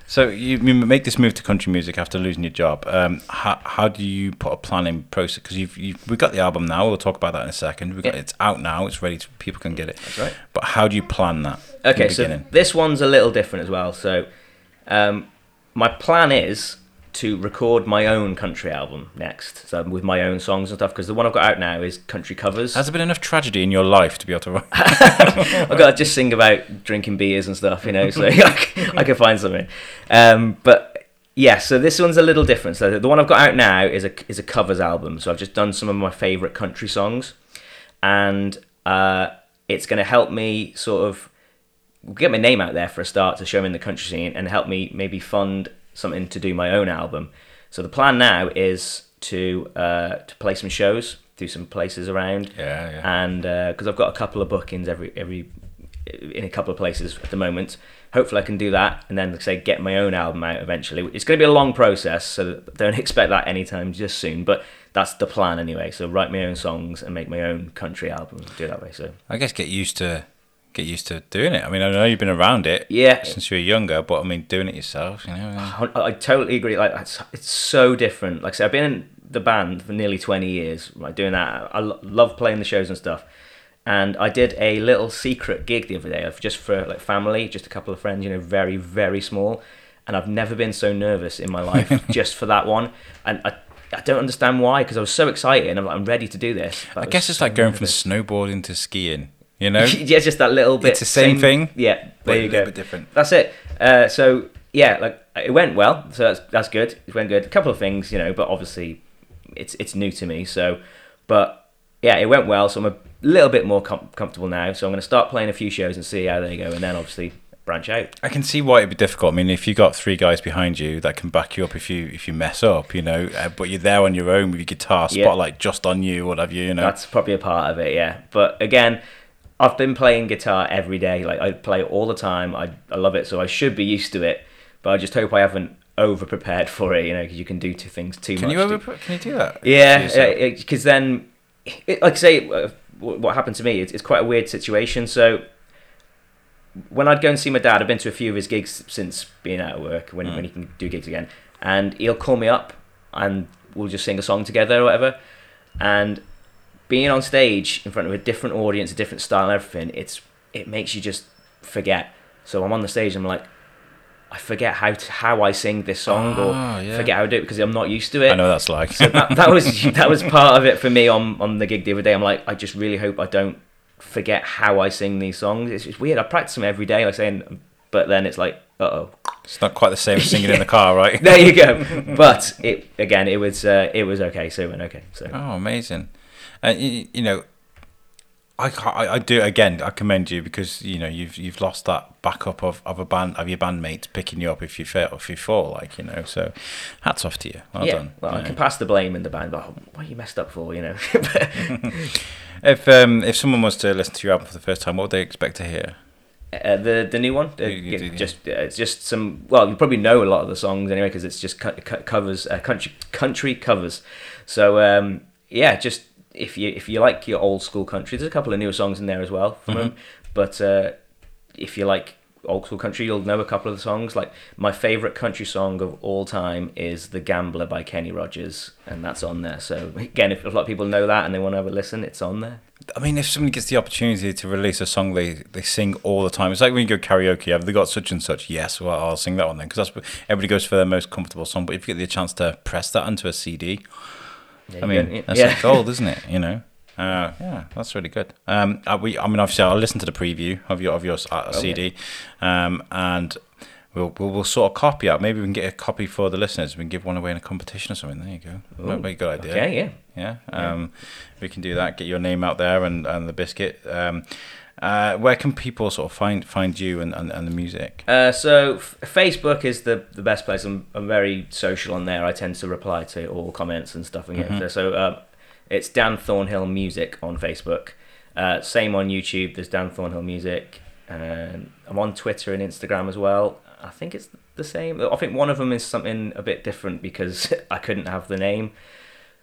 A: So you, you make this move to country music after losing your job. Um, how, how do you put a plan in process? Because you've, you've we got the album now. We'll talk about that in a second. We got
B: Yeah.
A: it's out now. It's ready. To, people can get it.
B: That's right.
A: But how do you plan that?
B: Okay, so
A: beginning?
B: this one's a little different as well. So, um, my plan is to record my own country album next, so with my own songs and stuff. Because the one I've got out now is country covers.
A: Has there been enough tragedy in your life to be able to? write? [laughs]
B: I've got to just sing about drinking beers and stuff, you know, so [laughs] I can, I can find something. Um, but yeah, so this one's a little different. So the one I've got out now is a is a covers album. So I've just done some of my favorite country songs, and uh, it's going to help me sort of get my name out there for a start to show me in the country scene, and help me maybe fund something to do my own album. So the plan now is to uh, to play some shows, do some places around
A: yeah, yeah.
B: and because I've got a couple of bookings every every in a couple of places at the moment. Hopefully, I can do that, and then like I say get my own album out eventually. It's going to be a long process, so don't [laughs] expect that anytime just soon. But that's the plan anyway. So write my own songs and make my own country album. Do it that way. So
A: I guess get used to get used to doing it. I mean, I know you've been around it
B: yeah,
A: since you were younger, but I mean, doing it yourself, you know.
B: I, I totally agree. Like it's, it's so different. Like I said, I've been in the band for nearly twenty years, like doing that. I lo- love playing the shows and stuff. And I did a little secret gig the other day, of just for like family, just a couple of friends, you know, very very small. And I've never been so nervous in my life [laughs] just for that one. And I, I don't understand why, because I was so excited and I'm like, I'm ready to do this. but
A: I guess it's
B: so
A: like going
B: nervous.
A: from snowboarding to skiing. You know, [laughs]
B: yeah, just that little bit.
A: It's the same thing,
B: Yeah, there
A: a
B: you
A: little
B: go.
A: bit different.
B: That's it. Uh, so yeah, like it went well. So that's that's good. It went good. A couple of things, you know, but obviously it's it's new to me. So, but yeah, it went well. So I'm a little bit more com- comfortable now. So I'm going to start playing a few shows and see how they go, and then obviously branch out.
A: I can see why it'd be difficult. I mean, if you've got three guys behind you that can back you up if you if you mess up, you know, uh, but you're there on your own with your guitar
B: Yeah.
A: spotlight just on you, what have you, you know.
B: That's probably a part of it, yeah. But again, I've been playing guitar every day. Like I play it all the time. I I love it, so I should be used to it. But I just hope I haven't over prepared for it. You know, because you can do two things too
A: can
B: much.
A: you
B: to-
A: can you do that?
B: Yeah, because then, it, like I say, uh, what happened to me, it's, it's quite a weird situation. So, when I'd go and see my dad, I've been to a few of his gigs since being out of work, when,
A: Mm.
B: when he can do gigs again, and he'll call me up and we'll just sing a song together or whatever. And being on stage in front of a different audience, a different style everything, it's it makes you just forget. So I'm on the stage, I'm like, I forget how to, how I sing this song or
A: yeah.
B: forget how to do it because I'm not used to it
A: I know that's like.
B: so that, that was [laughs] that was part of it for me on on the gig the other day. I'm like, I just really hope I don't forget how I sing these songs. It's, it's weird. I practice them every day, like saying, but then it's like, uh oh.
A: it's not quite the same as singing in the [laughs] car, right?
B: There you go. [laughs] But it again, it was uh, it was okay. So it went okay. So
A: Oh, amazing! Uh, you, you know, I, I, I do again. I commend you because you know you've you've lost that backup of, of a band of your bandmates picking you up if you fail if you fall like you know. So hats off to you. Well
B: yeah,
A: done.
B: well,
A: you
B: I
A: know.
B: can pass the blame in the band, but oh, what are you messed up for? You know. [laughs]
A: If um if someone was to listen to your album for the first time, what would they expect to hear?
B: Uh, the the new one, uh,
A: You- you
B: just uh, it's just some. Well, you probably know a lot of the songs anyway because it's just co- co- covers, uh, country country covers. So um, yeah, just if you if you like your old school country, there's a couple of newer songs in there as well from
A: Mhm.
B: him. But uh, if you like old school country, you'll know a couple of the songs. Like my favorite country song of all time is "The Gambler" by Kenny Rogers, and that's on there. So again, if a lot of people know that and they want to have a listen, it's on there.
A: I mean, if somebody gets the opportunity to release a song they, they sing all the time, it's like when you go karaoke. Have they got such and such? Yes, well, I'll sing that one then because that's everybody goes for their most comfortable song. But if you get the chance to press that onto a CD,
B: There
A: I mean,
B: go.
A: that's
B: yeah.
A: isn't it? You know. [laughs] Uh, yeah, that's really good. Um, uh, we, I mean, obviously, I'll listen to the preview of your of your uh,
B: Oh,
A: CD, um, and we'll, we'll we'll sort a copy out. Maybe we can get a copy for the listeners. We can give one away in a competition or something. There you go.
B: Ooh,
A: be a good idea.
B: Okay, yeah.
A: Yeah,
B: Yeah.
A: um, we can do that. Get your name out there and, and the biscuit. Um, uh, where can people sort of find find you and, and, and the music?
B: Uh, so f- Facebook is the, the best place. I'm, I'm very social on there. I tend to reply to all comments and stuff. And
A: Mhm.
B: get So uh, it's Dan Thornhill Music on Facebook. Uh, same on YouTube. There's Dan Thornhill Music. And I'm on Twitter and Instagram as well. I think it's the same. I think one of them is something a bit different because [laughs] I couldn't have the name.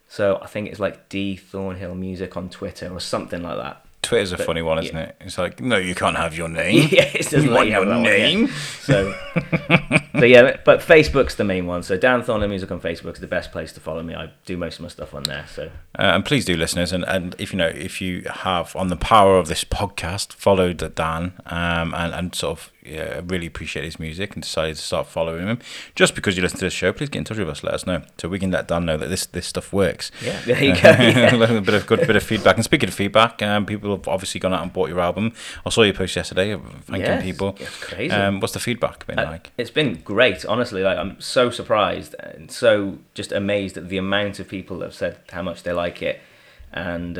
B: So I think it's like D Thornhill Music on Twitter or something like that.
A: Twitter's a
B: But-
A: funny one, isn't
B: yeah.
A: it? It's like, no, you can't have your [laughs] name.
B: yeah, it doesn't
A: You want
B: you have
A: your
B: that one, yeah.
A: name?
B: So, [laughs] so yeah, but Facebook's the main one. So Dan Thornhill Music on Facebook is the best place to follow me. I do most of my stuff on there. So
A: Uh, and please do, listeners, and, and if you know if you have on the power of this podcast followed Dan um, and and sort of yeah, really appreciate his music and decided to start following him, just because you listen to this show, please get in touch with us. Let us know so we can let Dan know that this this stuff works.
B: yeah, there you go. [laughs] Yeah.
A: a bit of good bit of feedback. And speaking of feedback, um, people have obviously gone out and bought your album. I saw your post yesterday thanking
B: Yes,
A: people.
B: It's crazy.
A: Um, what's the feedback been
B: Uh,
A: like?
B: It's been great, honestly. Like I'm so surprised and so just amazed at the amount of people that have said how much they like it, and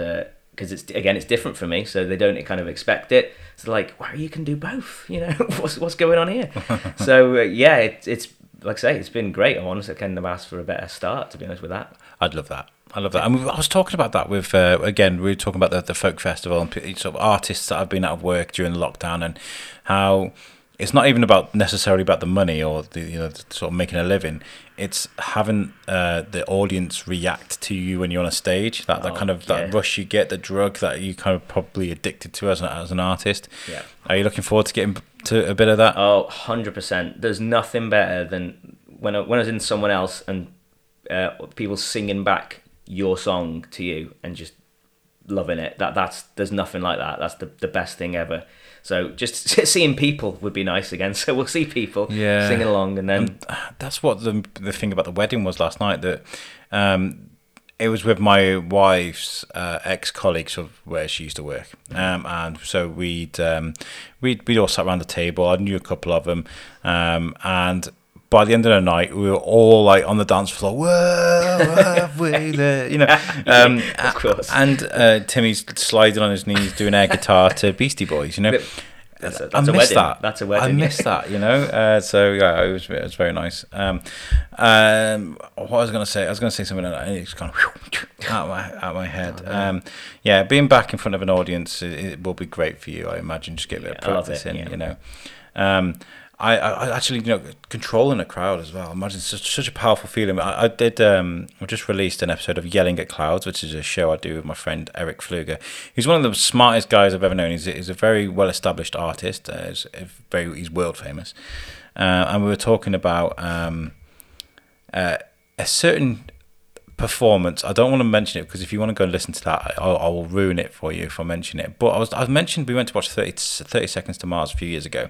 B: because it's again it's different for me, so they don't kind of expect it. It's like, wow, you can do both. You know, [laughs] what's what's going on here? [laughs] so uh, yeah, it, it's like I say, it's been great. I'm honestly couldn't have asked for a better start, to be honest with that.
A: I'd love that. I love that. And I was talking about that with uh, again. We were talking about the, the folk festival and sort of artists that have been out of work during the lockdown and how it's not even about necessarily about the money or the you know the sort of making a living. It's having uh, the audience react to you when you're on a stage. That that
B: Oh,
A: kind of that rush you get, the drug that you kind of probably addicted to as an, as an artist.
B: Yeah.
A: Are you looking forward to getting to a bit of that?
B: Oh, 100%. There's nothing better than when I, when I was in someone else and uh, people singing back your song to you and just loving it. That that's there's nothing like that. That's the, the best thing ever. So just [laughs] seeing people would be nice again. [laughs] So we'll see people
A: Yeah.
B: singing along and then
A: And that's what the the thing about the wedding was last night. That um, it was with my wife's uh, ex colleagues of where she used to work, um, and so we'd um, we'd we'd all sat around the table. I knew a couple of them, um, and. By the end of the night, we were all like on the dance floor. [laughs] Whoa, you know. [laughs] Um,
B: Of course.
A: And uh, Timmy's sliding on his knees doing air guitar to Beastie Boys. You know,
B: that's a,
A: I
B: that's a
A: missed
B: wedding.
A: that.
B: That's a wedding.
A: I missed [laughs] that, you know. Uh, so yeah, it was it was very nice. Um, um, what I was gonna say, I was gonna say something and it's gone out of my out of my head.
B: Oh, no.
A: Um, yeah, being back in front of an audience, it, it will be great for you. I imagine just get a bit
B: Yeah,
A: of practice in,
B: yeah.
A: you know. Um, I, I actually, you know, controlling a crowd as well. Imagine such, such a powerful feeling. I, I did. Um, I just released an episode of Yelling at Clouds, which is a show I do with my friend Eric Fluger. He's one of the smartest guys I've ever known. He's, he's a very well established artist. Uh, he's very he's world famous. Uh, and we were talking about um, uh, a certain performance. I don't want to mention it because if you want to go and listen to that, I, I will ruin it for you if I mention it. But I was I mentioned we went to watch 30, 30 Seconds to Mars a few years ago,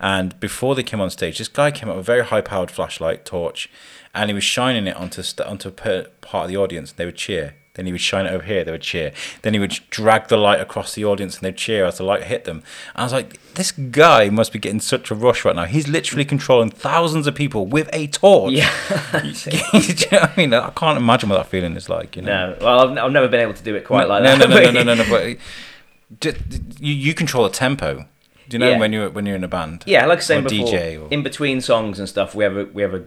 A: and before they came on stage, this guy came up with a very high powered flashlight torch, and he was shining it onto onto part of the audience. And they would cheer. Then he would shine it over here. They would cheer. Then he would drag the light across the audience, and they'd cheer as the light hit them. And I was like, this guy must be getting such a rush right now. He's literally controlling thousands of people with a torch.
B: Yeah. [laughs] [laughs]
A: You know what I mean? I can't imagine what that feeling is like. You know.
B: No, well, I've, I've never been able to do it quite
A: no,
B: like
A: no,
B: that.
A: No, no, no, no, no, no. [laughs] But d- d- you you control the tempo. Do you know
B: Yeah.
A: when you're when you're in a band?
B: Yeah, like I
A: Or
B: before,
A: DJ or-
B: in between songs and stuff, we have a we have a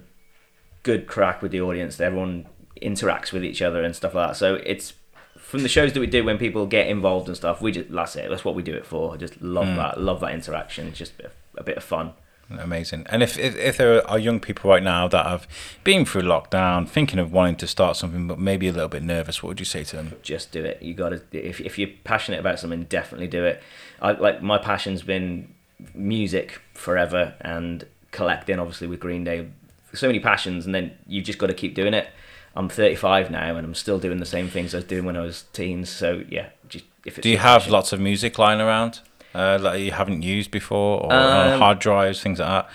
B: good crack with the audience. Everyone interacts with each other and stuff like that. So it's from the shows that we do when people get involved and stuff. We just that's it. That's what we do it for. I just love
A: Mm.
B: that. Love that interaction. It's just a bit, of, a bit of fun.
A: Amazing. And if, if if there are young people right now that have been through lockdown, thinking of wanting to start something, but maybe a little bit nervous, what would you say to them?
B: Just do it. You got to. If if you're passionate about something, definitely do it. I like my passion's been music forever and collecting. Obviously with Green Day, so many passions, and then you've just got to keep doing it. I'm 35 now, and I'm still doing the same things I was doing when I was teens. So yeah, just if it's
A: Do you have lots of music lying around uh, that you haven't used before, or
B: Um,
A: hard drives, things like that?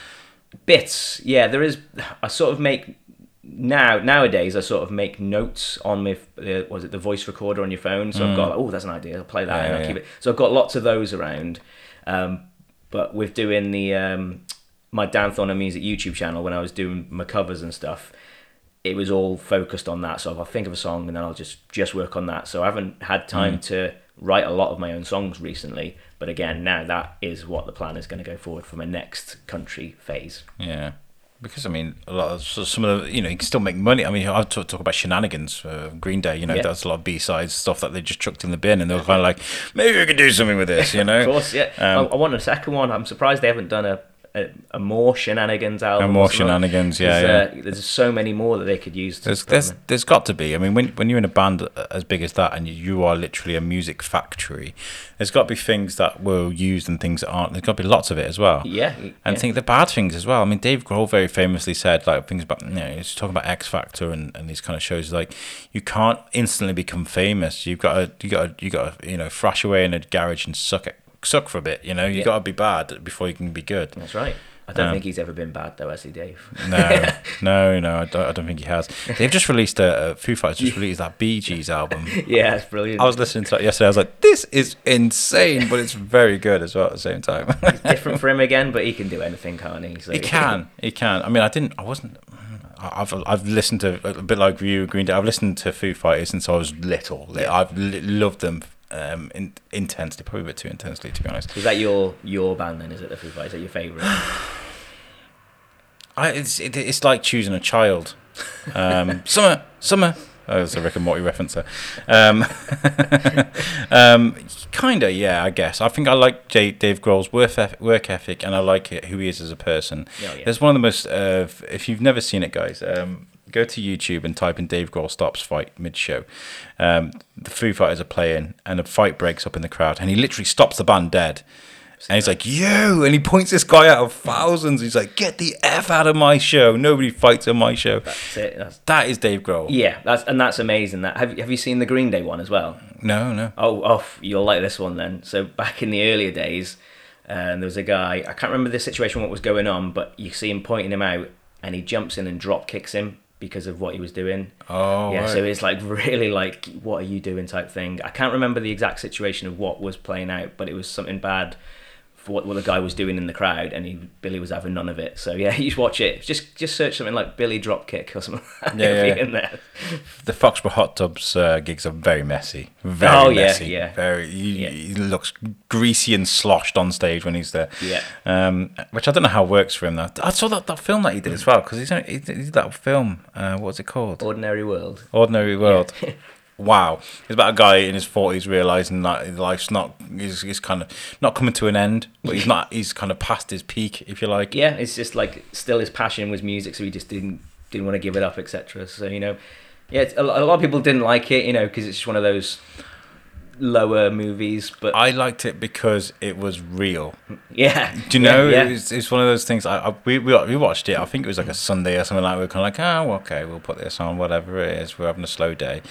B: bits? Yeah, there is. I sort of make now nowadays. I sort of make notes on my uh, was it the voice recorder on your phone. So I've got like, oh, that's an idea. I'll play that
A: Mm. Yeah,
B: and I'll
A: yeah,
B: keep it. So I've got lots of those around. Um, but with doing the um, my Dan Thornhill Music YouTube channel when I was doing my covers and stuff, it was all focused on that. So if I think of a song and then I'll just just work on that. So I haven't had time
A: Mm.
B: to write a lot of my own songs recently. But again, now that is what the plan is going to go forward for my next country phase.
A: Yeah. Because I mean, a lot of so some of the you know you can still make money. I mean, I talk, talk about shenanigans for Green Day. You know,
B: Yeah.
A: that's a lot of B sides stuff that they just chucked in the bin, and they were [laughs] kind of like, maybe we could do something with this. You know, [laughs]
B: Of course, yeah.
A: Um,
B: I, I want a second one. I'm surprised they haven't done a, a, a more shenanigans album.
A: and more shenanigans. Yeah,
B: There's,
A: yeah.
B: uh, there's so many more that they could use. To
A: There's there's there's got to be. I mean, when when you're in a band as big as that, and you are literally a music factory, there's got to be things that were used and things that aren't. There's got to be lots of it as well.
B: yeah,
A: And
B: yeah.
A: think the bad things as well. I mean, Dave Grohl very famously said like things about you know he's talking about X Factor and, and these kind of shows like you can't instantly become famous. You've got to you got to you got to you know thrash away in a garage and suck it suck for a bit. You know you
B: Yeah.
A: got to be bad before you can be good.
B: that's right. I don't
A: Um,
B: think he's ever been bad though, has he, Dave?
A: No, [laughs] no, no. I don't, I don't think he has. They've just released a, a Foo Fighters just [laughs] released that Bee Gees album.
B: yeah, it's brilliant.
A: I was listening to that yesterday. I was like, this is insane, but it's very good as well at the same time. [laughs]
B: different for him again, but he can do anything, can't he? So,
A: He can. He can. I mean, I didn't. I wasn't. I've I've listened to a bit like you, Green Day. I've listened to Foo Fighters since I was little.
B: Yeah.
A: I've loved them um, in, intensely, probably a bit too intensely, to be honest.
B: Is that your your band then? Is it the Foo Fighters? Is that your favourite? [sighs]
A: I, it's it, it's like choosing a child. Um, [laughs] summer, summer. Oh, there's a Rick and Morty reference there. Um, [laughs] um, kinda, yeah. I guess. I think I like J- Dave Grohl's work ethic, work ethic, and I like it, who he is as a person.
B: Oh, yeah.
A: There's one of the most. Uh, if you've never seen it, guys, um, go to YouTube and type in Dave Grohl stops fight mid show. Um, the Foo Fighters are playing, and a fight breaks up in the crowd, and he literally stops the band dead. And he's like, "You!" And he points this guy out of thousands. He's like, "Get the f out of my show! Nobody fights on my show."
B: That's it. That's,
A: That is Dave Grohl.
B: yeah, that's and that's amazing. That have you- have you seen the Green Day one as well?
A: No, no.
B: Oh, oh, you'll like this one then. So back in the earlier days, um, there was a guy. I can't remember the situation, what was going on, but you see him pointing him out, and he jumps in and drop kicks him because of what he was doing.
A: Oh,
B: yeah.
A: right.
B: So it's like [laughs] really like, what are you doing type thing. I can't remember the exact situation of what was playing out, but it was something bad for what, what the guy was doing in the crowd, and he Billie was having none of it. So yeah, [laughs] you watch it. Just just search something like Billie Dropkick or something. Like that. [laughs]
A: Yeah, yeah.
B: in there.
A: the Foxboro Hot Tubs uh, gigs are very messy. Very
B: Oh, yeah,
A: messy.
B: yeah.
A: Very. He,
B: Yeah.
A: he looks greasy and sloshed on stage when he's there.
B: Yeah.
A: Um, which I don't know how it works for him. Though. I saw that, that film that he did as well because he's he did that film. Uh, what's it called?
B: Ordinary World.
A: Ordinary World. [laughs] wow, it's about a guy in his forties realizing that life's not he's, he's kind of not coming to an end, but he's [laughs] not he's kind of past his peak, if you like.
B: yeah, it's just like still his passion was music, so he just didn't didn't want to give it up, etc. So you know, yeah, it's, a, a lot of people didn't like it, you know, because it's just one of those lower movies. But
A: I liked it because it was real. [laughs]
B: yeah,
A: Do you know?
B: Yeah,
A: It was, it's one of those things. I, I we, we we watched it. I think it was like a Sunday or something like. that. We were kind of like, oh, okay, we'll put this on, whatever it is. We're having a slow day,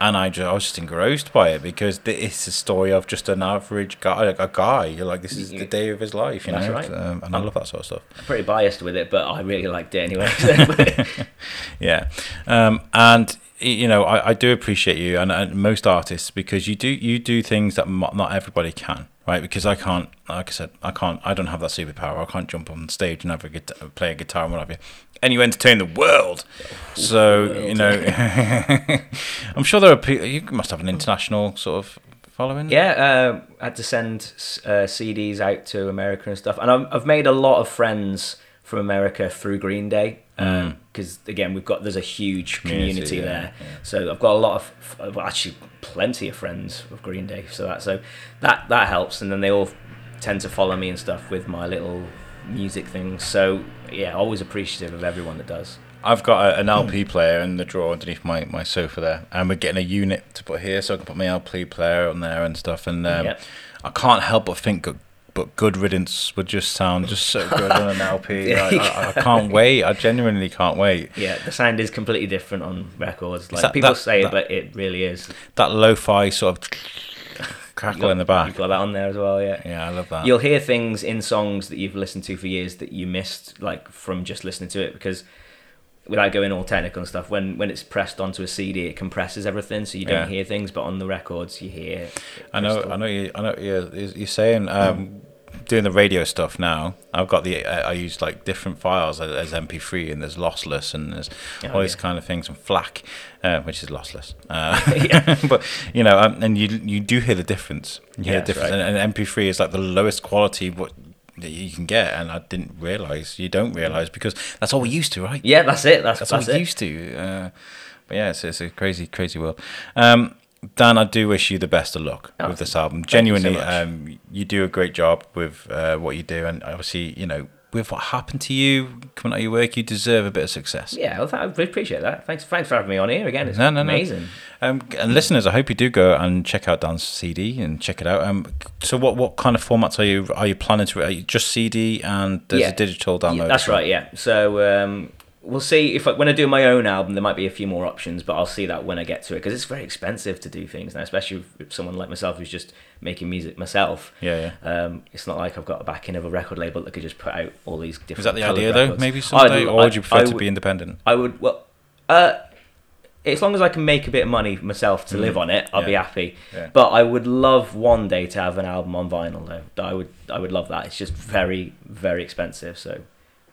A: and I, just, I was just engrossed by it because it's a story of just an average guy, like a guy. You're like, this is the day of his life, you
B: That's
A: know.
B: right.
A: Um, and I love that sort of stuff.
B: I'm pretty biased with it, but I really liked it anyway. [laughs] [laughs] [laughs]
A: Yeah, um, and you know, I, I do appreciate you and, and most artists because you do you do things that not everybody can, right? Because I can't, like I said, I can't, I don't have that superpower. I can't jump on stage and have a guitar, play a guitar and what have you. And you entertain the world, so
B: world.
A: you know, [laughs] I'm sure there are people. You must have an international sort of following?
B: Yeah, uh, I had to send uh, CDs out to America and stuff, and I've, I've made a lot of friends from America through Green Day because again we've got there's a huge community,
A: Mm. Community, yeah,
B: there,
A: yeah.
B: so I've got a lot of well, actually plenty of friends of Green Day, so that so that that helps, and then they all tend to follow me and stuff with my little music things. So yeah, always appreciative of everyone that does.
A: I've got a, an LP player in the drawer underneath my, my sofa there, and we're getting a unit to put here, so I can put my LP player on there and stuff. And um,
B: Yep.
A: I can't help but think, good, but Good Riddance would just sound just so good on an LP.
B: Yeah,
A: I, I, I can't [laughs] wait. I genuinely can't wait.
B: Yeah, the sound is completely different on records. Like
A: that-
B: people
A: that-
B: say
A: that-
B: but it really is.
A: That lo-fi sort of crackle in the back.
B: You've got that on there as well, yeah.
A: Yeah, I love that.
B: You'll hear things in songs that you've listened to for years that you missed, like from just listening to it, because without going all technical and stuff, when when it's pressed onto a CD, it compresses everything, so you don't
A: Yeah.
B: hear things. But on the records, you hear.
A: I know,
B: crystal.
A: I know, you, I know. You're, you're saying um, doing the radio stuff now. I've got the. I I use like different files as, as MP3, and there's lossless, and there's
B: Oh,
A: all these kind of things, and FLAC, uh, which is lossless. Uh, [laughs] [laughs] but you know, um, and you you do hear the difference. You hear
B: Yeah,
A: the difference,
B: right.
A: and, and MP3 is like the lowest quality what that you can get, and I didn't realize. You don't realize because that's all we used to, right?
B: Yeah, that's it. That's
A: That's,
B: that's,
A: all we used to. Uh, but yeah, it's, it's a crazy, crazy world. Um, Dan, I do wish you the best of luck
B: Oh,
A: with this album.
B: you so
A: Genuinely, um, you do a great job with uh, what you do, and obviously, you know, with what happened to you coming out of your work, you deserve a bit of success.
B: Yeah, well, th- I really appreciate that. Thanks, thanks for having me on here again. It's
A: No, no, no.
B: amazing.
A: Um, and listeners, I hope you do go and check out Dan's CD and check it out. Um, so, what, what kind of formats are you are you planning to? Are you just CD and there's
B: Yeah.
A: a digital download?
B: Yeah, that's right. Yeah. So um, we'll see if I, when I do my own album, there might be a few more options, but I'll see that when I get to it because it's very expensive to do things now, especially with someone like myself who's just making music myself.
A: Yeah, yeah.
B: Um, it's not like I've got a backing of a record label that could just put out all these different.
A: Is that the idea though?
B: records.
A: Maybe
B: I'd-
A: someday, or would you prefer
B: I
A: to
B: would-
A: be independent?
B: I would well, uh, as long as I can make a bit of money myself to live on it, I'll be
A: Mm.
B: Happy.
A: Yeah.
B: But I would love one day to have an album on vinyl though. I would I would love that. It's just very very expensive, so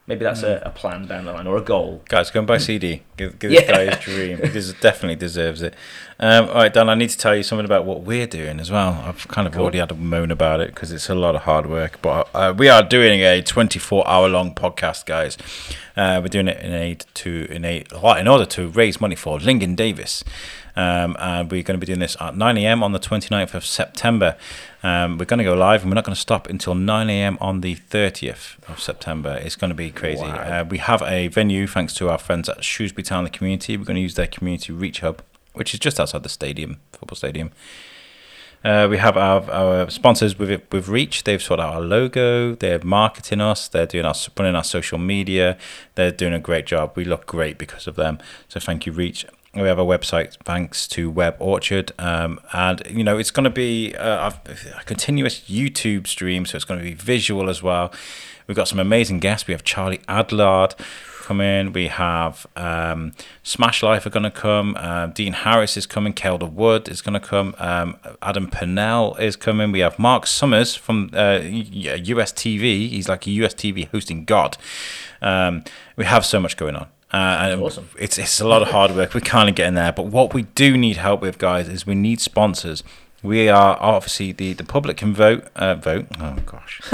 B: maybe that's
A: Mm.
B: a, a plan down the line or a goal.
A: Guys, go and buy CD. Give, give this
B: Yeah.
A: guy his dream. He definitely deserves it. Um, all right, Dan, I need to tell you something about what we're doing as well. I've kind of
B: Cool.
A: already had a moan about it because it's a lot of hard work. But uh, we are doing a 24 hour long podcast, guys. Uh, we're doing it in aid to in a well, in order to raise money for Lingen Davies. Um, and we're going to be doing this at 9 a.m. on the 29th of September. Um, we're going to go live, and we're not going to stop until 9 a.m. on the 30th of September. It's going to be crazy.
B: Wow.
A: Uh, we have a venue thanks to our friends at Shrewsbury Town, the community. We're going to use their community reach hub, which is just outside the stadium, football stadium. Uh, we have our, our sponsors with it, with Reach. They've sorted out our logo. They're marketing us. They're doing our running our social media. They're doing a great job. We look great because of them. So thank you, Reach. We have a website thanks to Web Orchard, um, and you know it's going to be uh, a continuous YouTube stream, so it's going to be visual as well. We've got some amazing guests. We have Charlie Adlard come in. We have um, Smash Life are going to come. Um, Dean Harris is coming. Kelda Wood is going to come. Um, Adam Pennell is coming. We have Mark Summers from uh, US TV. He's like a US TV hosting god. Um, we have so much going on. Uh, and
B: Awesome.
A: It's it's a lot of hard work. We're kind of getting there, but what we do need help with, guys, is we need sponsors. We are obviously the the public can vote. Uh, vote. Oh gosh. [laughs]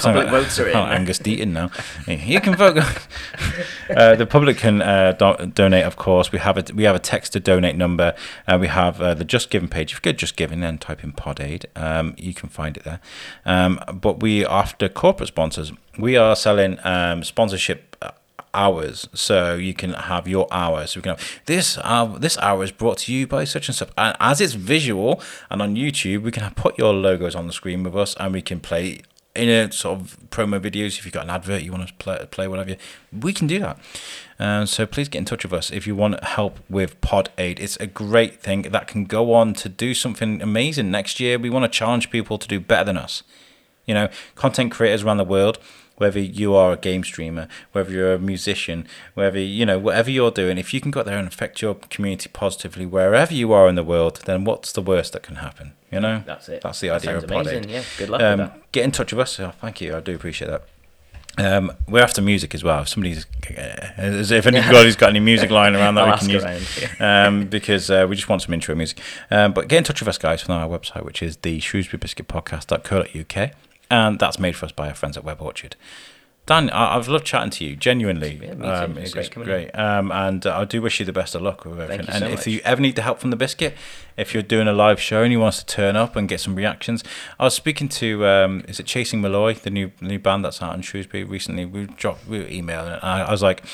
B: Public votes are in. [laughs]
A: Oh, Angus Deayton now. You can vote. [laughs] uh, the public can uh, do- donate, of course. We have a we have a text to donate number. Uh, we have uh, the Just Giving page. If you go Just Giving, then type in Pod Aid. Um, you can find it there. Um, but we after corporate sponsors, we are selling um, sponsorship. Hours, so you can have your hours. So we can have this. Uh, this hour is brought to you by such and such. And as it's visual and on YouTube, we can put your logos on the screen with us, and we can play in a sort of promo videos if you've got an advert you want to play, play whatever we can do that um, so please get in touch with us if you want help with pod aid it's a great thing that can go on to do something amazing next year we want to challenge people to do better than us you know content creators around the world whether you are a game streamer whether you're a musician whether you know whatever you're doing if you can go out there and affect your community positively wherever you are in the world then what's the worst that can happen you know
B: That's it.
A: that's the
B: That
A: idea
B: sounds
A: of pod
B: amazing.
A: aid
B: Yeah, good luck
A: um,
B: with that.
A: get in touch with us. Oh, thank you. I do appreciate that. Um, we're after music as well. If somebody's, uh, if anybody's got any music lying around that we can use, um, because uh, we just want some intro music. Um, but get in touch with us, guys, from our website, which is the Shrewsbury Biscuit Podcast.co.uk, and that's made for us by our friends at Web Orchard. Dan, I- I've loved chatting to you, genuinely.
B: Yeah.
A: Um, it's
B: great
A: great. Um, and uh, I do wish you the best of luck with everything. and
B: so
A: if
B: much.
A: you ever need the help from the biscuit, if you're doing a live show and you want us to turn up and get some reactions, I was speaking to um, is it Chasing Malloy, the new new band that's out in Shrewsbury recently. We dropped we were emailing, and I, I was like,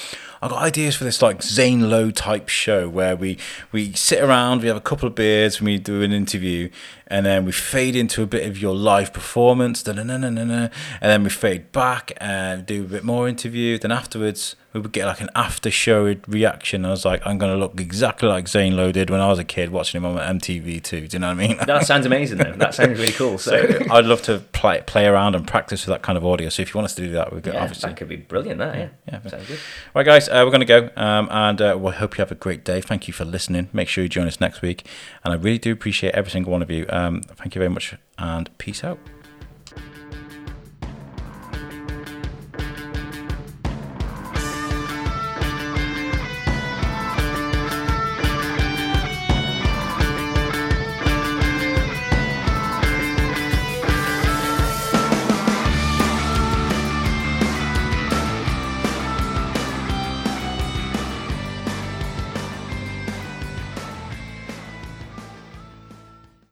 A: I got ideas for this like Zane Lowe type show where we we sit around, we have a couple of beers, and we do an interview, and then we fade into a bit of your live performance, and then we fade back and do a bit more interview. Then afterwards, we would get like an after show reaction. I was like, I'm gonna look exactly like Zane Lowe did when I was a kid watching him on MTV2. Do you know what I mean?
B: That sounds amazing, though. That sounds really cool. So, [laughs]
A: So I'd love to play play around and practice with that kind of audio. So if you want us to do that, we've got
B: yeah,
A: obviously.
B: that could be brilliant. That yeah,
A: Yeah.
B: sounds good.
A: Right, guys, uh, we're going to go, um, and uh, we hope you have a great day. Thank you for listening. Make sure you join us next week, and I really do appreciate every single one of you. Um, thank you very much, and peace out.